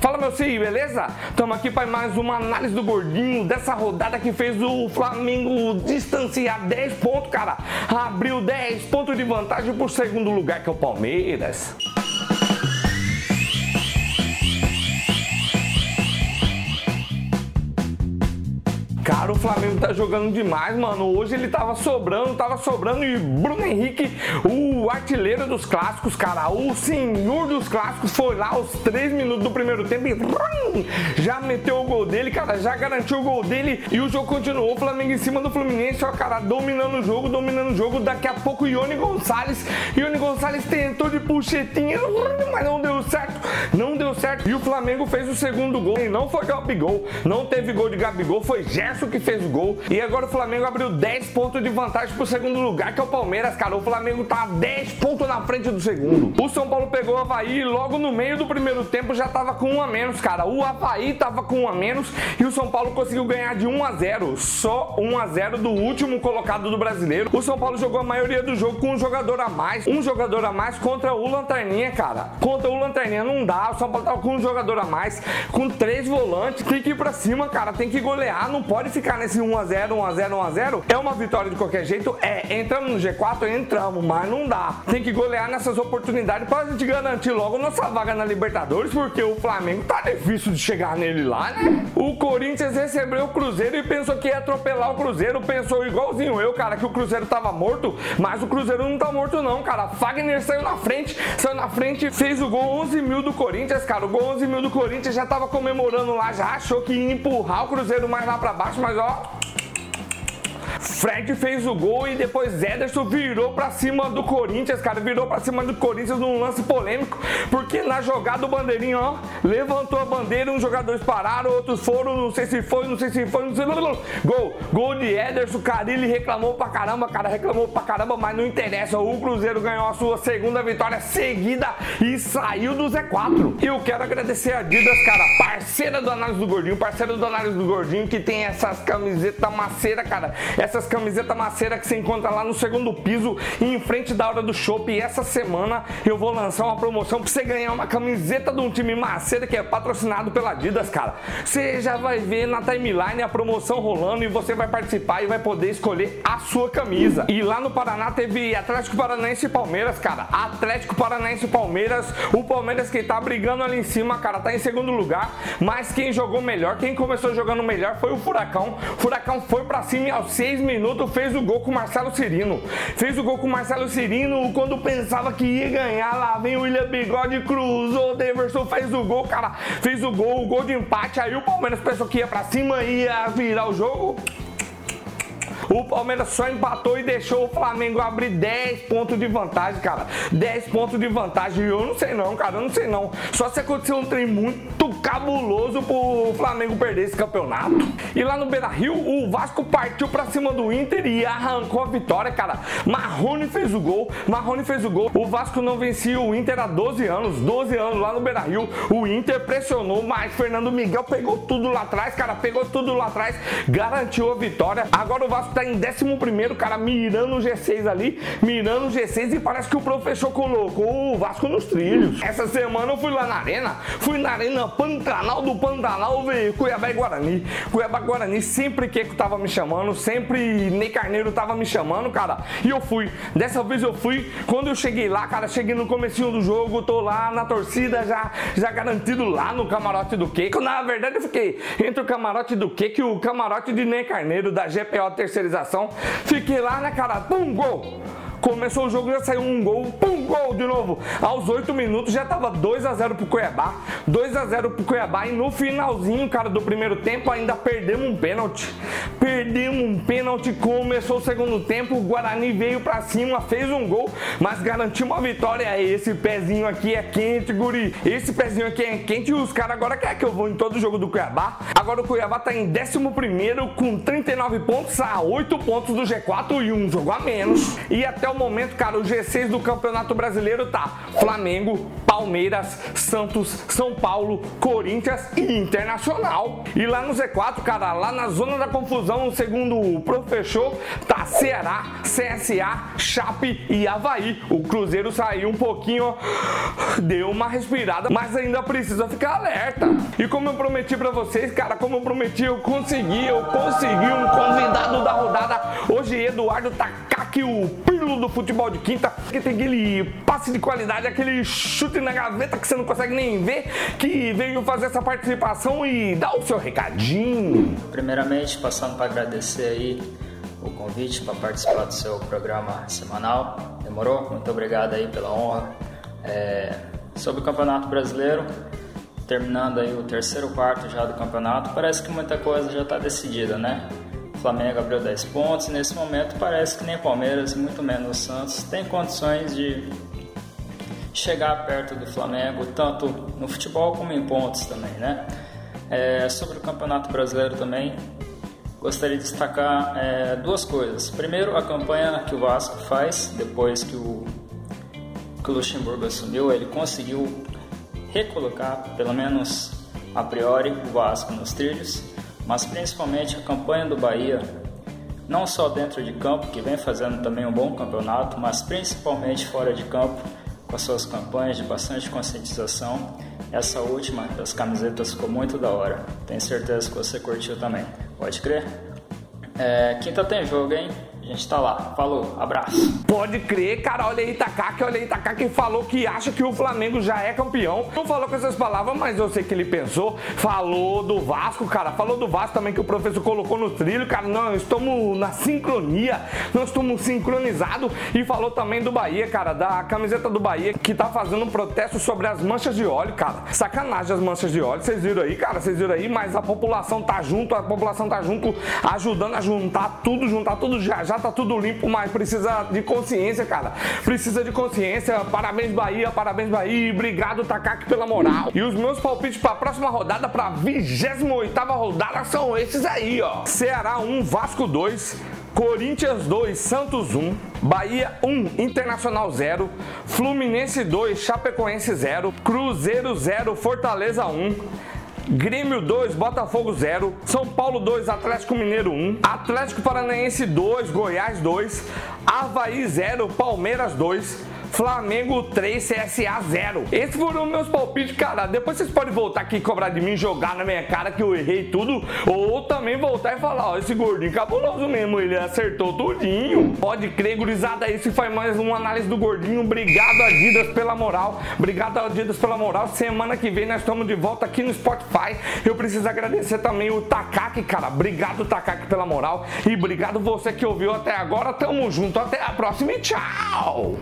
Fala meu filho, beleza? Estamos aqui para mais uma análise do gordinho dessa rodada que fez o Flamengo distanciar 10 pontos, cara. Abriu 10 pontos de vantagem por segundo lugar que é o Palmeiras. Cara, o Flamengo tá jogando demais, mano. Hoje ele tava sobrando, tava sobrando. E Bruno Henrique, o artilheiro dos clássicos, cara, o senhor dos clássicos, foi lá aos 3 minutos do primeiro tempo e já meteu o gol dele, cara, já garantiu o gol dele. E o jogo continuou. O Flamengo em cima do Fluminense, ó, cara, dominando o jogo, dominando o jogo. Daqui a pouco, Ione Gonçalves. Ione Gonçalves tentou de puxetinha, mas não deu certo. Não deu certo. E o Flamengo fez o segundo gol. E não foi Gabigol, não teve gol de Gabigol, foi Gerson Gerson que fez o gol. E agora o Flamengo abriu 10 pontos de vantagem pro segundo lugar, que é o Palmeiras, cara. O Flamengo tá 10 pontos na frente do segundo. O São Paulo pegou o Havaí e logo no meio do primeiro tempo já tava com um a menos, cara. O Havaí tava com um a menos e o São Paulo conseguiu ganhar de 1 a 0. Só 1 a 0 do último colocado do brasileiro. O São Paulo jogou a maioria do jogo com um jogador a mais. Um jogador a mais contra o Lanterninha, cara. Contra o Lanterninha não dá. O São Paulo tava com um jogador a mais, com três volantes. Tem que ir pra cima, cara. Tem que golear. Não pode pode ficar nesse 1x0, 1x0, 1x0. É uma vitória de qualquer jeito? É. Entramos no G4? Entramos, mas não dá. Tem que golear nessas oportunidades pra gente garantir logo nossa vaga na Libertadores, porque o Flamengo tá difícil de chegar nele lá, né? O Corinthians recebeu o Cruzeiro e pensou que ia atropelar o Cruzeiro. Pensou igualzinho eu, cara, que o Cruzeiro tava morto, mas o Cruzeiro não tá morto, não, cara. Fagner saiu na frente, saiu na frente, fez o gol 11 mil do Corinthians, cara. O gol 11 mil do Corinthians já tava comemorando lá, já achou que ia empurrar o Cruzeiro mais lá pra baixo mas ó, Fred fez o gol e depois Ederson virou para cima do Corinthians, cara, virou para cima do Corinthians num lance polêmico, porque na jogada o bandeirinho, ó, levantou a bandeira, uns jogadores pararam, outros foram, não sei se foi, não sei se foi, não sei, gol, gol de Ederson, Carilli reclamou pra caramba, cara, reclamou pra caramba, mas não interessa, o Cruzeiro ganhou a sua segunda vitória seguida e saiu do Z4. E eu quero agradecer a Adidas, cara, parceira do Análise do Gordinho, parceira do Análise do Gordinho, que tem essas camisetas maceiras, cara, essas camisetas maceiras que você encontra lá no segundo piso e em frente da hora do shopping. E essa semana eu vou lançar uma promoção pra você ganhar uma camiseta de um time maceira que é patrocinado pela Adidas, cara. Você já vai ver na timeline a promoção rolando e você vai participar e vai poder escolher a sua camisa. E lá no Paraná teve Atlético Paranaense e Palmeiras, cara. Atlético Paranaense e Palmeiras. O Palmeiras que tá brigando ali em cima, cara, tá em segundo lugar. Mas quem jogou melhor, quem começou jogando melhor foi o Furacão. O Furacão foi pra cima aos 6 minutos fez o gol com o Marcelo Cirino. Fez o gol com o Marcelo Cirino quando pensava que ia ganhar. Lá vem o William Bigode, cruzou, o Deverson fez o gol, cara. Fez o gol, o gol de empate. Aí o Palmeiras pensou que ia pra cima e ia virar o jogo. O Palmeiras só empatou e deixou o Flamengo abrir 10 pontos de vantagem, cara. 10 pontos de vantagem. Eu não sei não, cara. Eu não sei não. Só se aconteceu um trem muito cabuloso pro Flamengo perder esse campeonato. E lá no Beira Rio, o Vasco partiu pra cima do Inter e arrancou a vitória, cara. Marrone fez o gol. Marrone fez o gol. O Vasco não vencia o Inter há 12 anos. 12 anos lá no Beira Rio. O Inter pressionou, mas Fernando Miguel pegou tudo lá atrás, cara. Pegou tudo lá atrás. Garantiu a vitória. Agora o Vasco tá em 11, cara, mirando o G6 ali, mirando o G6 e parece que o professor colocou o Vasco nos trilhos. Essa semana eu fui lá na Arena, fui na Arena Pantanal do Pantanal ver Cuiabá e Guarani. Cuiabá e Guarani, sempre que tava me chamando, sempre Ney Carneiro tava me chamando, cara, e eu fui. Dessa vez eu fui, quando eu cheguei lá, cara, cheguei no comecinho do jogo, tô lá na torcida, já, já garantido lá no camarote do que. Na verdade eu fiquei entre o camarote do que que o camarote de Ney Carneiro da GPO Terceira finalização. Fiquei lá, né, cara? Pum, gol! Começou o jogo, já saiu um gol, pum, gol de novo. Aos 8 minutos já tava 2 a 0 pro Cuiabá. 2 a 0 pro Cuiabá e no finalzinho, cara, do primeiro tempo ainda perdemos um pênalti. Perdemos um pênalti, começou o segundo tempo, o Guarani veio pra cima, fez um gol, mas garantiu uma vitória. Esse pezinho aqui é quente, guri. Esse pezinho aqui é quente e os caras agora querem que eu vou em todo jogo do Cuiabá. Agora o Cuiabá tá em 11 com 39 pontos a 8 pontos do G4 e um jogo a menos. E até o momento, cara, o G6 do Campeonato Brasileiro tá Flamengo, Palmeiras, Santos, São Paulo, Corinthians e Internacional. E lá no Z4, cara, lá na zona da confusão, segundo o professor, tá Ceará, CSA, Chape e Havaí. O Cruzeiro saiu um pouquinho, deu uma respirada, mas ainda precisa ficar alerta. E como eu prometi para vocês, cara, como eu prometi, eu consegui, eu consegui um convidado da rodada. Hoje, Eduardo Takaki, o pirlo do futebol de quinta, que tem aquele passe de qualidade, aquele chute na gaveta que você não consegue nem ver, que veio fazer essa participação e dar o seu recadinho. Primeiramente, passando para agradecer aí o convite para participar do seu programa semanal. Demorou? Muito obrigado aí pela honra. É, sobre o Campeonato Brasileiro, terminando aí o terceiro quarto já do campeonato, parece que muita coisa já está decidida, né? O Flamengo abriu 10 pontos e nesse momento parece que nem Palmeiras e muito menos o Santos tem condições de chegar perto do Flamengo, tanto no futebol como em pontos também, né? É, sobre o Campeonato Brasileiro também, gostaria de destacar é, duas coisas. Primeiro, a campanha que o Vasco faz depois que o, que o Luxemburgo assumiu, ele conseguiu recolocar, pelo menos a priori, o Vasco nos trilhos, mas principalmente a campanha do Bahia, não só dentro de campo, que vem fazendo também um bom campeonato, mas principalmente fora de campo, com as suas campanhas de bastante conscientização. Essa última das camisetas ficou muito da hora. Tenho certeza que você curtiu também. Pode crer? É, quinta tem jogo, hein? A gente tá lá. Falou, abraço. Pode crer, cara. Olha aí, Takaki, olha aí, Takaki falou que acha que o Flamengo já é campeão. Não falou com essas palavras, mas eu sei que ele pensou. Falou do Vasco, cara. Falou do Vasco também que o professor colocou no trilho, cara. Nós estamos na sincronia, nós estamos sincronizados. E falou também do Bahia, cara, da camiseta do Bahia que tá fazendo um protesto sobre as manchas de óleo, cara. Sacanagem as manchas de óleo. Vocês viram aí, cara? Vocês viram aí, mas a população tá junto, a população tá junto, ajudando a juntar tudo, juntar tudo já já tá tudo limpo, mas precisa de consciência, cara. Precisa de consciência. Parabéns, Bahia, parabéns, Bahia. Obrigado, Takaki, pela moral. E os meus palpites pra próxima rodada, pra 28 rodada, são esses aí, ó. Ceará 1, Vasco 2. Corinthians 2, Santos 1, Bahia 1, Internacional 0, Fluminense 2, Chapecoense 0, Cruzeiro 0, Fortaleza 1, Grêmio 2, Botafogo 0, São Paulo 2, Atlético Mineiro 1, Atlético Paranaense 2, Goiás 2, Havaí 0, Palmeiras 2, Flamengo 3, CSA 0. Esses foram meus palpites, cara. Depois vocês podem voltar aqui cobrar de mim, jogar na minha cara que eu errei tudo. Ou também voltar e falar, ó, esse gordinho cabuloso mesmo, ele acertou tudinho. Pode crer, gurizada, esse foi mais uma análise do gordinho. Obrigado, Adidas, pela moral. Obrigado, Adidas, pela moral. Semana que vem nós estamos de volta aqui no Spotify. Eu preciso agradecer também o Takaki, cara. Obrigado, Takaki, pela moral. E obrigado você que ouviu até agora. Tamo junto. Até a próxima e tchau!